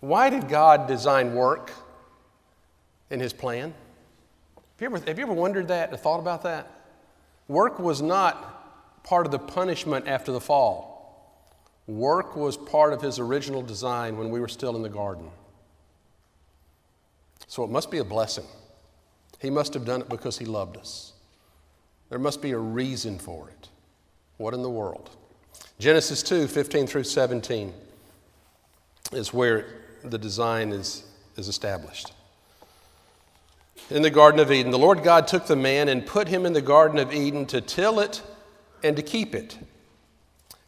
Why did God design work in His plan? Have you, ever, have you ever wondered that or thought about that? Work was not part of the punishment after the fall. Work was part of His original design when we were still in the garden. So it must be a blessing. He must have done it because He loved us. There must be a reason for it. What in the world? Genesis 2 15 through 17 is where the design is, is established. In the Garden of Eden, the Lord God took the man and put him in the Garden of Eden to till it and to keep it.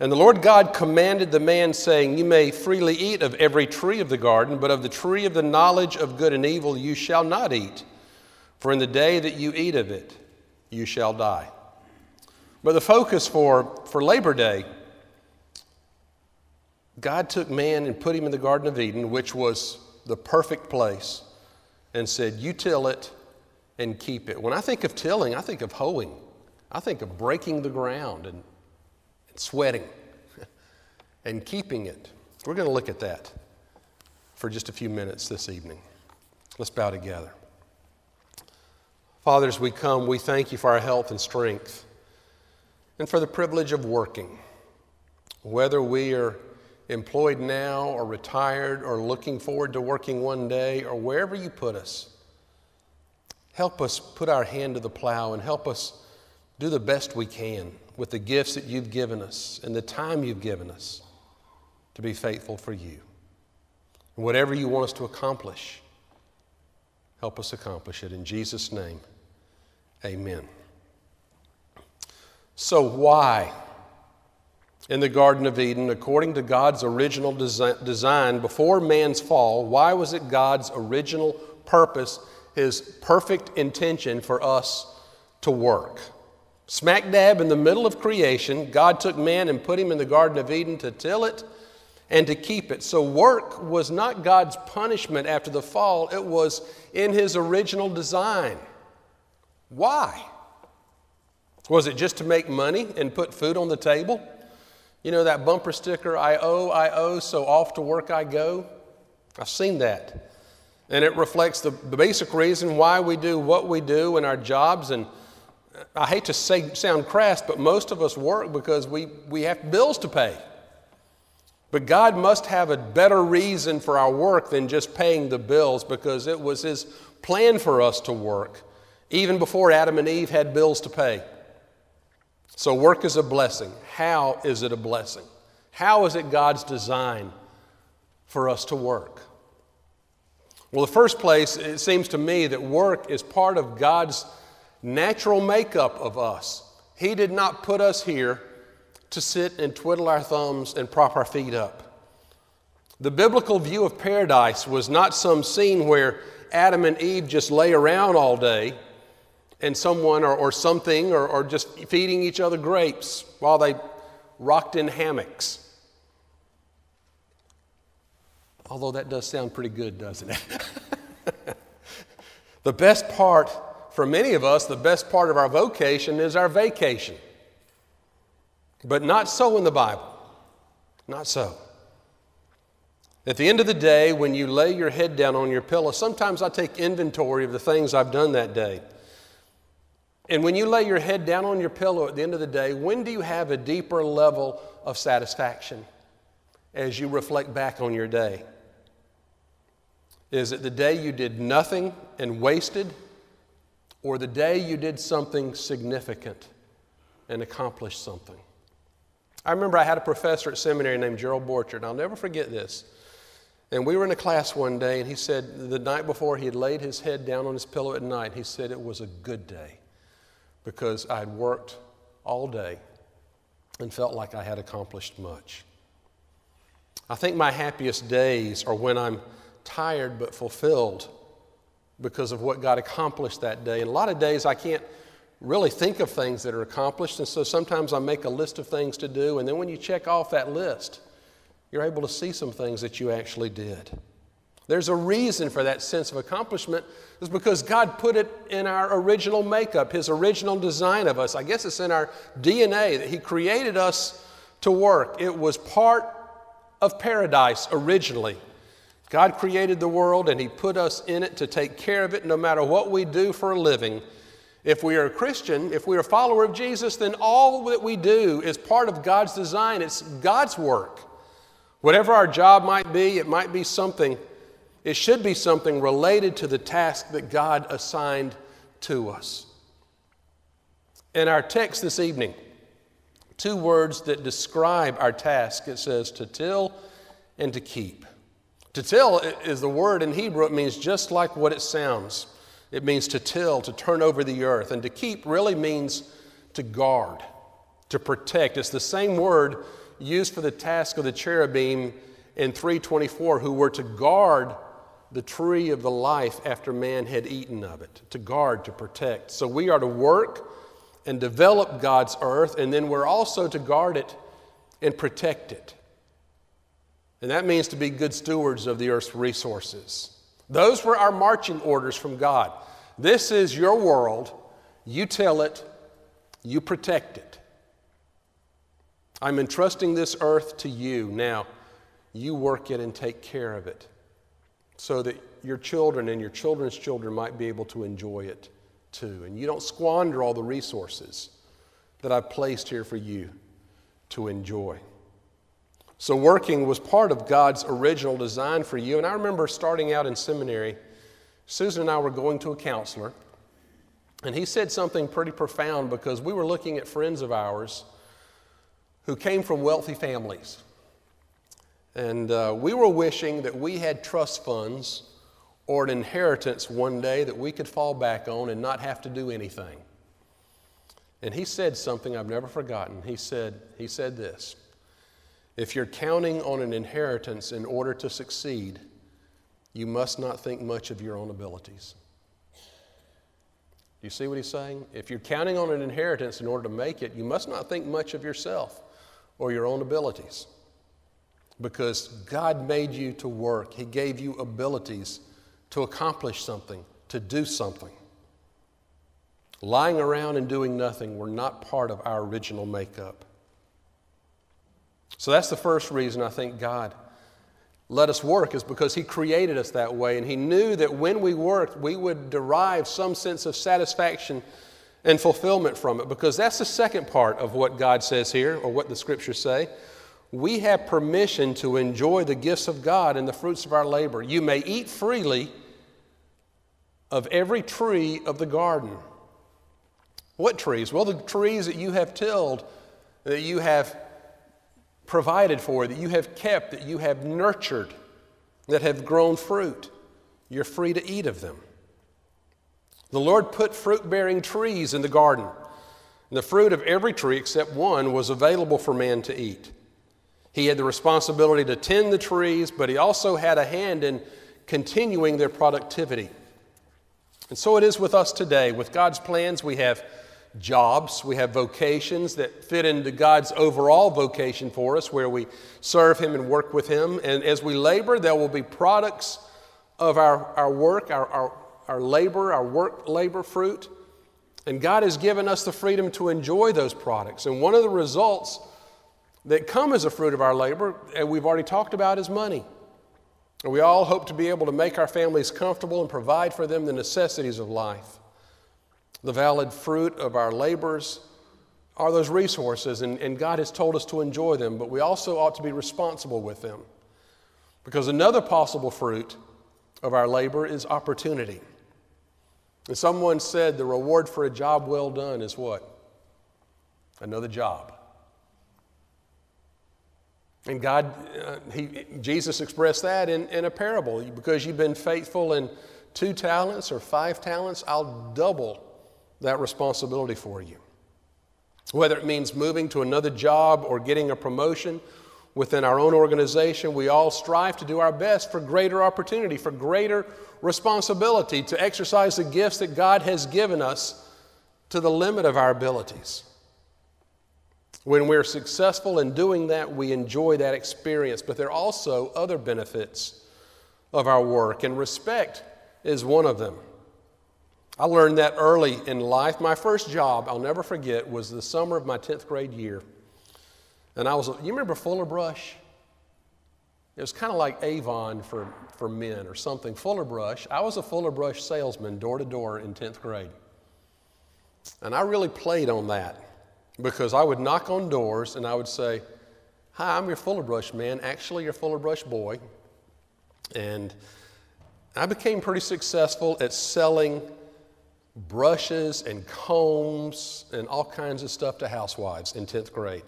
And the Lord God commanded the man, saying, You may freely eat of every tree of the garden, but of the tree of the knowledge of good and evil you shall not eat, for in the day that you eat of it, you shall die. But the focus for, for Labor Day God took man and put him in the Garden of Eden, which was the perfect place, and said, You till it and keep it. When I think of tilling, I think of hoeing. I think of breaking the ground and, and sweating and keeping it. We're going to look at that for just a few minutes this evening. Let's bow together. Father, as we come, we thank you for our health and strength and for the privilege of working. Whether we are employed now or retired or looking forward to working one day or wherever you put us. Help us put our hand to the plow and help us do the best we can with the gifts that you've given us and the time you've given us to be faithful for you. And whatever you want us to accomplish, help us accomplish it. In Jesus' name, amen. So, why? In the Garden of Eden according to God's original design before man's fall. Why was it God's original purpose, His perfect intention for us to work? Smack dab in the middle of creation, God took man and put him in the Garden of Eden to till it and to keep it. So, work was not God's punishment after the fall, it was in His original design. Why? Was it just to make money and put food on the table? You know that bumper sticker, I owe, I owe, so off to work I go? I've seen that. And it reflects the, the basic reason why we do what we do in our jobs. And I hate to say, sound crass, but most of us work because we, we have bills to pay. But God must have a better reason for our work than just paying the bills because it was His plan for us to work, even before Adam and Eve had bills to pay. So, work is a blessing. How is it a blessing? How is it God's design for us to work? Well, the first place, it seems to me that work is part of God's natural makeup of us. He did not put us here to sit and twiddle our thumbs and prop our feet up. The biblical view of paradise was not some scene where Adam and Eve just lay around all day and someone or, or something or, or just feeding each other grapes while they rocked in hammocks. Although that does sound pretty good, doesn't it? the best part, for many of us, the best part of our vocation is our vacation. But not so in the Bible. Not so. At the end of the day, when you lay your head down on your pillow, sometimes I take inventory of the things I've done that day. And when you lay your head down on your pillow at the end of the day, when do you have a deeper level of satisfaction as you reflect back on your day? Is it the day you did nothing and wasted, or the day you did something significant and accomplished something? I remember I had a professor at seminary named Gerald Borchert. I'll never forget this. And we were in a class one day, and he said the night before he had laid his head down on his pillow at night, he said it was a good day because I'd worked all day and felt like I had accomplished much. I think my happiest days are when I'm tired but fulfilled because of what God accomplished that day. And a lot of days I can't really think of things that are accomplished, and so sometimes I make a list of things to do, and then when you check off that list, you're able to see some things that you actually did. There's a reason for that sense of accomplishment, is because God put it in our original makeup, His original design of us. I guess it's in our DNA that He created us to work. It was part of paradise originally. God created the world and He put us in it to take care of it no matter what we do for a living. If we are a Christian, if we are a follower of Jesus, then all that we do is part of God's design. It's God's work. Whatever our job might be, it might be something, it should be something related to the task that God assigned to us. In our text this evening, two words that describe our task it says to till and to keep. To till is the word in Hebrew, it means just like what it sounds. It means to till, to turn over the earth. And to keep really means to guard, to protect. It's the same word used for the task of the cherubim in 324, who were to guard the tree of the life after man had eaten of it, to guard, to protect. So we are to work and develop God's earth, and then we're also to guard it and protect it. And that means to be good stewards of the earth's resources. Those were our marching orders from God. This is your world. You tell it, you protect it. I'm entrusting this earth to you. Now, you work it and take care of it so that your children and your children's children might be able to enjoy it too. And you don't squander all the resources that I've placed here for you to enjoy. So, working was part of God's original design for you. And I remember starting out in seminary, Susan and I were going to a counselor, and he said something pretty profound because we were looking at friends of ours who came from wealthy families. And uh, we were wishing that we had trust funds or an inheritance one day that we could fall back on and not have to do anything. And he said something I've never forgotten. He said, he said this. If you're counting on an inheritance in order to succeed, you must not think much of your own abilities. You see what he's saying? If you're counting on an inheritance in order to make it, you must not think much of yourself or your own abilities. Because God made you to work, He gave you abilities to accomplish something, to do something. Lying around and doing nothing were not part of our original makeup. So that's the first reason I think God let us work is because He created us that way. And He knew that when we worked, we would derive some sense of satisfaction and fulfillment from it. Because that's the second part of what God says here, or what the scriptures say. We have permission to enjoy the gifts of God and the fruits of our labor. You may eat freely of every tree of the garden. What trees? Well, the trees that you have tilled, that you have provided for, that you have kept, that you have nurtured, that have grown fruit. You're free to eat of them. The Lord put fruit bearing trees in the garden. And the fruit of every tree except one was available for man to eat. He had the responsibility to tend the trees, but he also had a hand in continuing their productivity. And so it is with us today. With God's plans, we have jobs, we have vocations that fit into God's overall vocation for us, where we serve Him and work with Him. And as we labor, there will be products of our, our work, our, our, our labor, our work labor fruit. And God has given us the freedom to enjoy those products. And one of the results that come as a fruit of our labor, and we've already talked about, is money. We all hope to be able to make our families comfortable and provide for them the necessities of life. The valid fruit of our labors are those resources, and, and God has told us to enjoy them, but we also ought to be responsible with them. Because another possible fruit of our labor is opportunity. And someone said the reward for a job well done is what? Another job. And God, uh, he, Jesus expressed that in, in a parable. Because you've been faithful in two talents or five talents, I'll double that responsibility for you. Whether it means moving to another job or getting a promotion within our own organization, we all strive to do our best for greater opportunity, for greater responsibility, to exercise the gifts that God has given us to the limit of our abilities. When we're successful in doing that, we enjoy that experience, but there are also other benefits of our work, and respect is one of them. I learned that early in life. My first job, I'll never forget, was the summer of my 10th grade year. And I was, you remember Fuller Brush? It was kind of like Avon for, for men or something, Fuller Brush. I was a Fuller Brush salesman door to door in 10th grade. And I really played on that because I would knock on doors and I would say, Hi, I'm your Fuller Brush man, actually, your Fuller Brush boy. And I became pretty successful at selling brushes and combs and all kinds of stuff to housewives in 10th grade.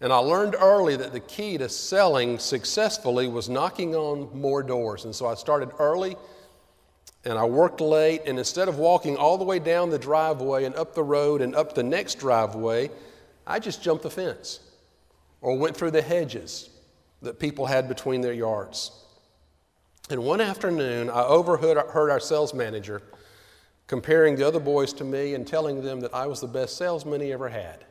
And I learned early that the key to selling successfully was knocking on more doors. And so I started early and I worked late. And instead of walking all the way down the driveway and up the road and up the next driveway, I just jumped the fence or went through the hedges that people had between their yards. And one afternoon, I overheard our sales manager comparing the other boys to me and telling them that I was the best salesman he ever had.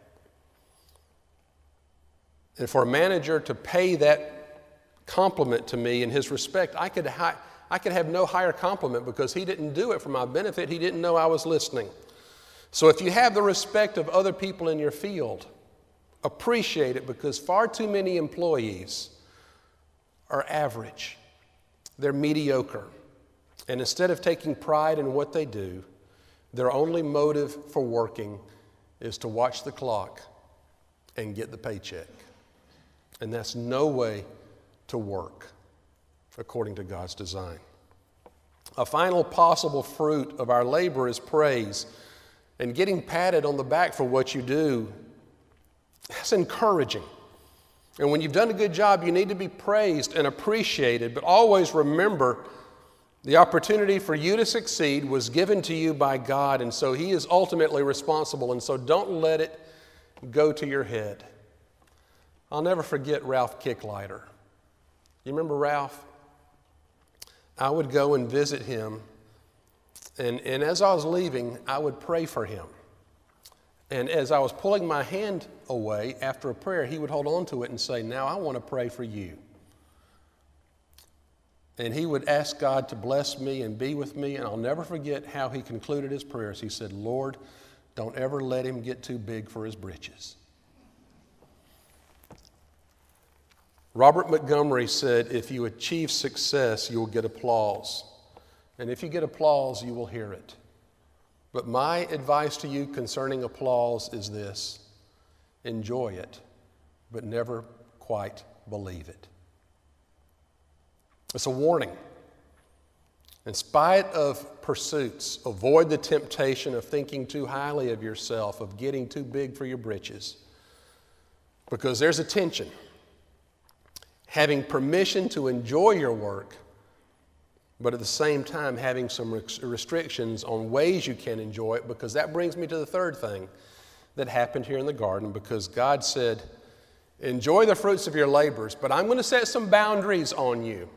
And for a manager to pay that compliment to me in his respect, I could, I could have no higher compliment because he didn't do it for my benefit. He didn't know I was listening. So if you have the respect of other people in your field, appreciate it because far too many employees are average, they're mediocre. And instead of taking pride in what they do, their only motive for working is to watch the clock and get the paycheck. And that's no way to work according to God's design. A final possible fruit of our labor is praise. And getting patted on the back for what you do, that's encouraging. And when you've done a good job, you need to be praised and appreciated, but always remember the opportunity for you to succeed was given to you by God, and so He is ultimately responsible, and so don't let it go to your head. I'll never forget Ralph Kicklighter. You remember Ralph? I would go and visit him, and, and as I was leaving, I would pray for him. And as I was pulling my hand away after a prayer, he would hold on to it and say, Now I want to pray for you. And he would ask God to bless me and be with me. And I'll never forget how he concluded his prayers. He said, Lord, don't ever let him get too big for his britches. Robert Montgomery said, If you achieve success, you will get applause. And if you get applause, you will hear it. But my advice to you concerning applause is this enjoy it, but never quite believe it. It's a warning. In spite of pursuits, avoid the temptation of thinking too highly of yourself, of getting too big for your britches, because there's a tension having permission to enjoy your work, but at the same time having some restrictions on ways you can enjoy it, because that brings me to the third thing that happened here in the garden, because God said, Enjoy the fruits of your labors, but I'm going to set some boundaries on you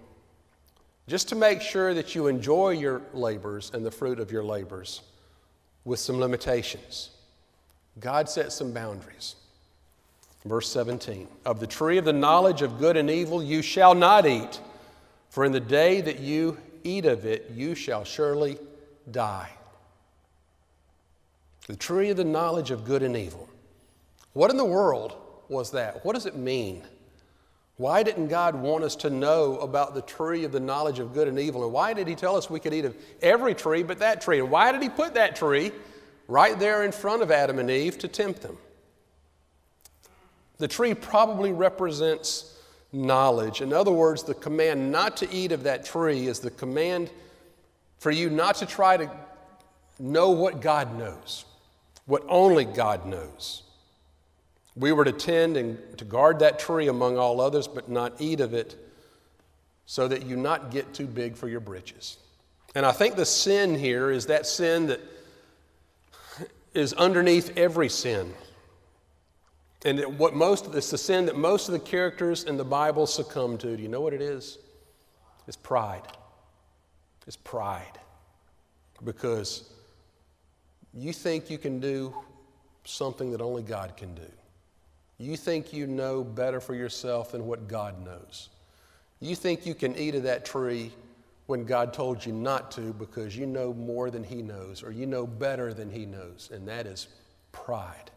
just to make sure that you enjoy your labors and the fruit of your labors with some limitations. God set some boundaries. Verse 17 Of the tree of the knowledge of good and evil you shall not eat, for in the day that you eat of it, you shall surely die. The tree of the knowledge of good and evil. What in the world was that? What does it mean? Why didn't God want us to know about the tree of the knowledge of good and evil? And why did He tell us we could eat of every tree but that tree? And why did He put that tree right there in front of Adam and Eve to tempt them? The tree probably represents knowledge. In other words, the command not to eat of that tree is the command for you not to try to know what God knows, what only God knows. We were to tend and to guard that tree among all others, but not eat of it, so that you not get too big for your britches. And I think the sin here is that sin that is underneath every sin. And what most it's the sin that most of the characters in the Bible succumb to. Do you know what it is? It's pride. It's pride. Because you think you can do something that only God can do. You think you know better for yourself than what God knows. You think you can eat of that tree when God told you not to because you know more than He knows or you know better than He knows, and that is pride.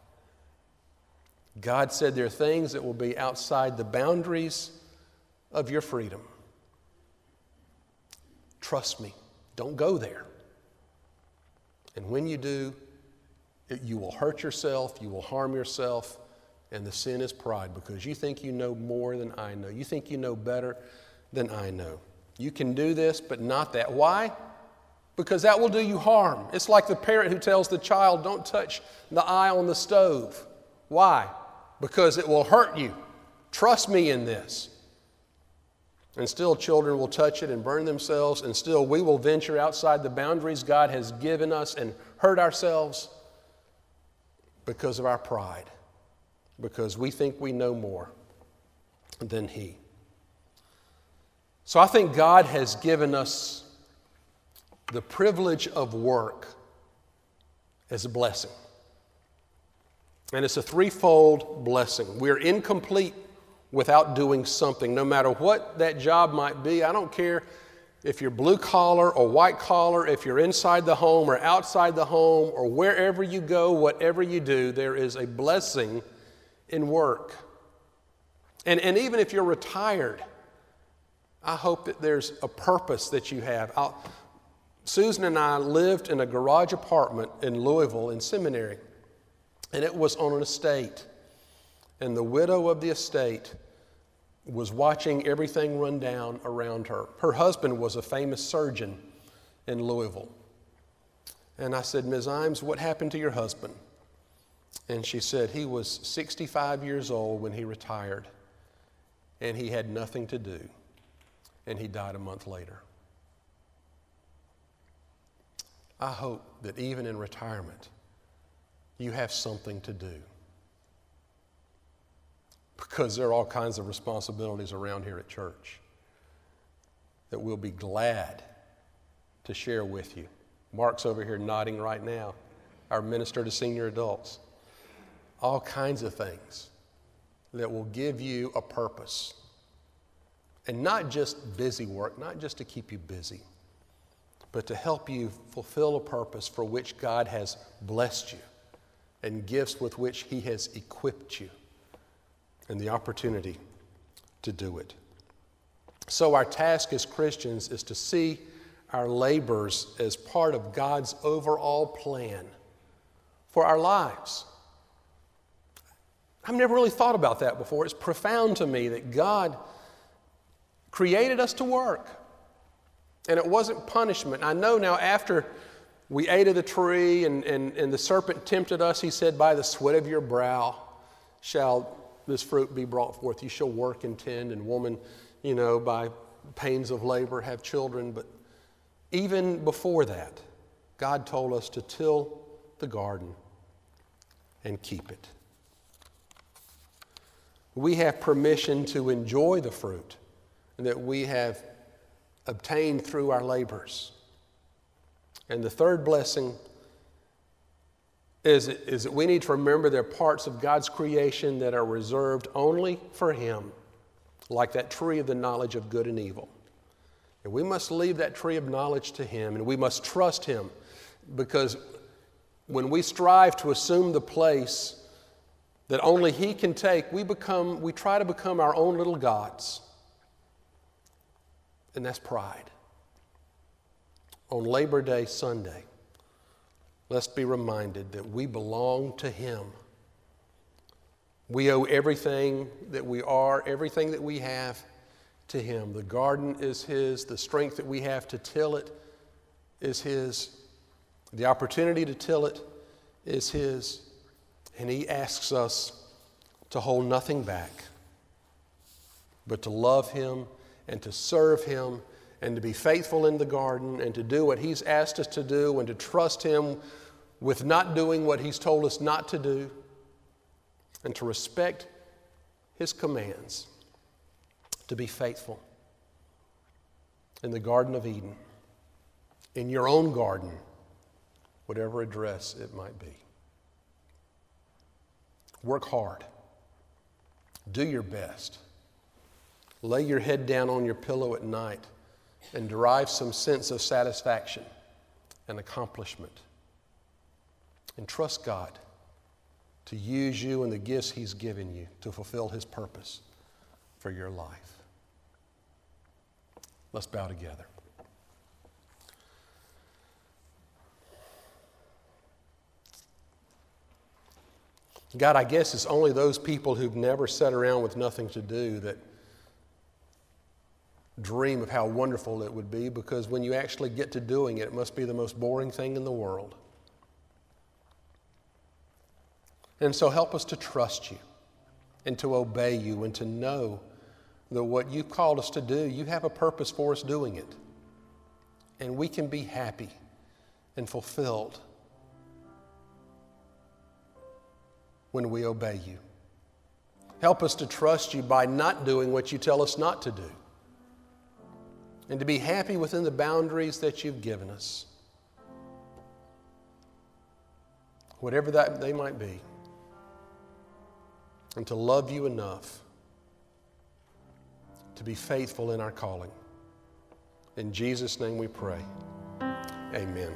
God said there are things that will be outside the boundaries of your freedom. Trust me, don't go there. And when you do, it, you will hurt yourself, you will harm yourself, and the sin is pride because you think you know more than I know. You think you know better than I know. You can do this, but not that. Why? Because that will do you harm. It's like the parent who tells the child, don't touch the eye on the stove. Why? Because it will hurt you. Trust me in this. And still, children will touch it and burn themselves, and still, we will venture outside the boundaries God has given us and hurt ourselves because of our pride, because we think we know more than He. So I think God has given us the privilege of work as a blessing. And it's a threefold blessing. We're incomplete without doing something, no matter what that job might be. I don't care if you're blue collar or white collar, if you're inside the home or outside the home, or wherever you go, whatever you do, there is a blessing in work. And, and even if you're retired, I hope that there's a purpose that you have. I'll, Susan and I lived in a garage apartment in Louisville in seminary, and it was on an estate. And the widow of the estate was watching everything run down around her. Her husband was a famous surgeon in Louisville. And I said, Ms. Imes, what happened to your husband? And she said, he was 65 years old when he retired, and he had nothing to do, and he died a month later. I hope that even in retirement, you have something to do because there are all kinds of responsibilities around here at church that we'll be glad to share with you. Mark's over here nodding right now, our minister to senior adults. All kinds of things that will give you a purpose. And not just busy work, not just to keep you busy, but to help you fulfill a purpose for which God has blessed you and gifts with which He has equipped you and the opportunity to do it. So, our task as Christians is to see our labors as part of God's overall plan for our lives. I've never really thought about that before. It's profound to me that God created us to work. And it wasn't punishment. I know now after we ate of the tree and, and, and the serpent tempted us, he said, By the sweat of your brow shall this fruit be brought forth. You shall work and tend, and woman, you know, by pains of labor have children. But even before that, God told us to till the garden and keep it. We have permission to enjoy the fruit that we have obtained through our labors. And the third blessing is, is that we need to remember there are parts of God's creation that are reserved only for Him, like that tree of the knowledge of good and evil. And we must leave that tree of knowledge to Him, and we must trust Him because when we strive to assume the place that only He can take, we, become, we try to become our own little gods. And that's pride. On Labor Day Sunday, let's be reminded that we belong to Him. We owe everything that we are, everything that we have to Him. The garden is His, the strength that we have to till it is His, the opportunity to till it is His, and He asks us to hold nothing back, but to love Him and to serve Him and to be faithful in the garden and to do what He's asked us to do and to trust Him with not doing what He's told us not to do and to respect His commands, to be faithful in the Garden of Eden, in your own garden, whatever address it might be. Work hard, do your best. Lay your head down on your pillow at night and derive some sense of satisfaction and accomplishment. And trust God to use you and the gifts He's given you to fulfill His purpose for your life. Let's bow together. God, I guess it's only those people who've never sat around with nothing to do that dream of how wonderful it would be because when you actually get to doing it, it must be the most boring thing in the world. And so help us to trust you and to obey you and to know that what you've called us to do, you have a purpose for us doing it. And we can be happy and fulfilled when we obey you. Help us to trust you by not doing what you tell us not to do and to be happy within the boundaries that you've given us, whatever that they might be, and to love you enough to be faithful in our calling. In Jesus' name we pray. Amen.